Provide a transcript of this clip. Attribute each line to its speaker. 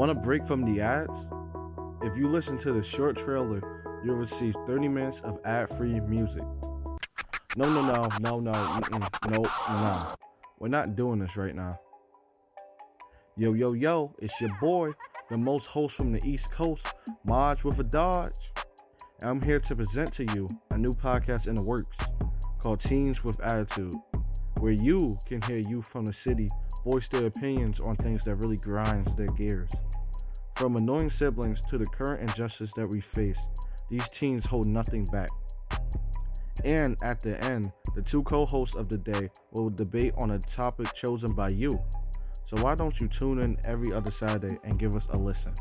Speaker 1: Want a break from the ads? If you listen to the short trailer, you'll receive 30 minutes of ad-free music. No, no, no, no, no, no, no. We're not doing this right now. Yo, yo, yo, it's your boy, the most host from the East Coast, Marge with a Dodge. And I'm here to present to you a new podcast in the works called Teens with Attitude, where you can hear youth from the city voice their opinions on things that really grinds their gears. From annoying siblings to the current injustice that we face, these teens hold nothing back. And at the end, the two co hosts of the day will debate on a topic chosen by you. So why don't you tune in every other Saturday and give us a listen?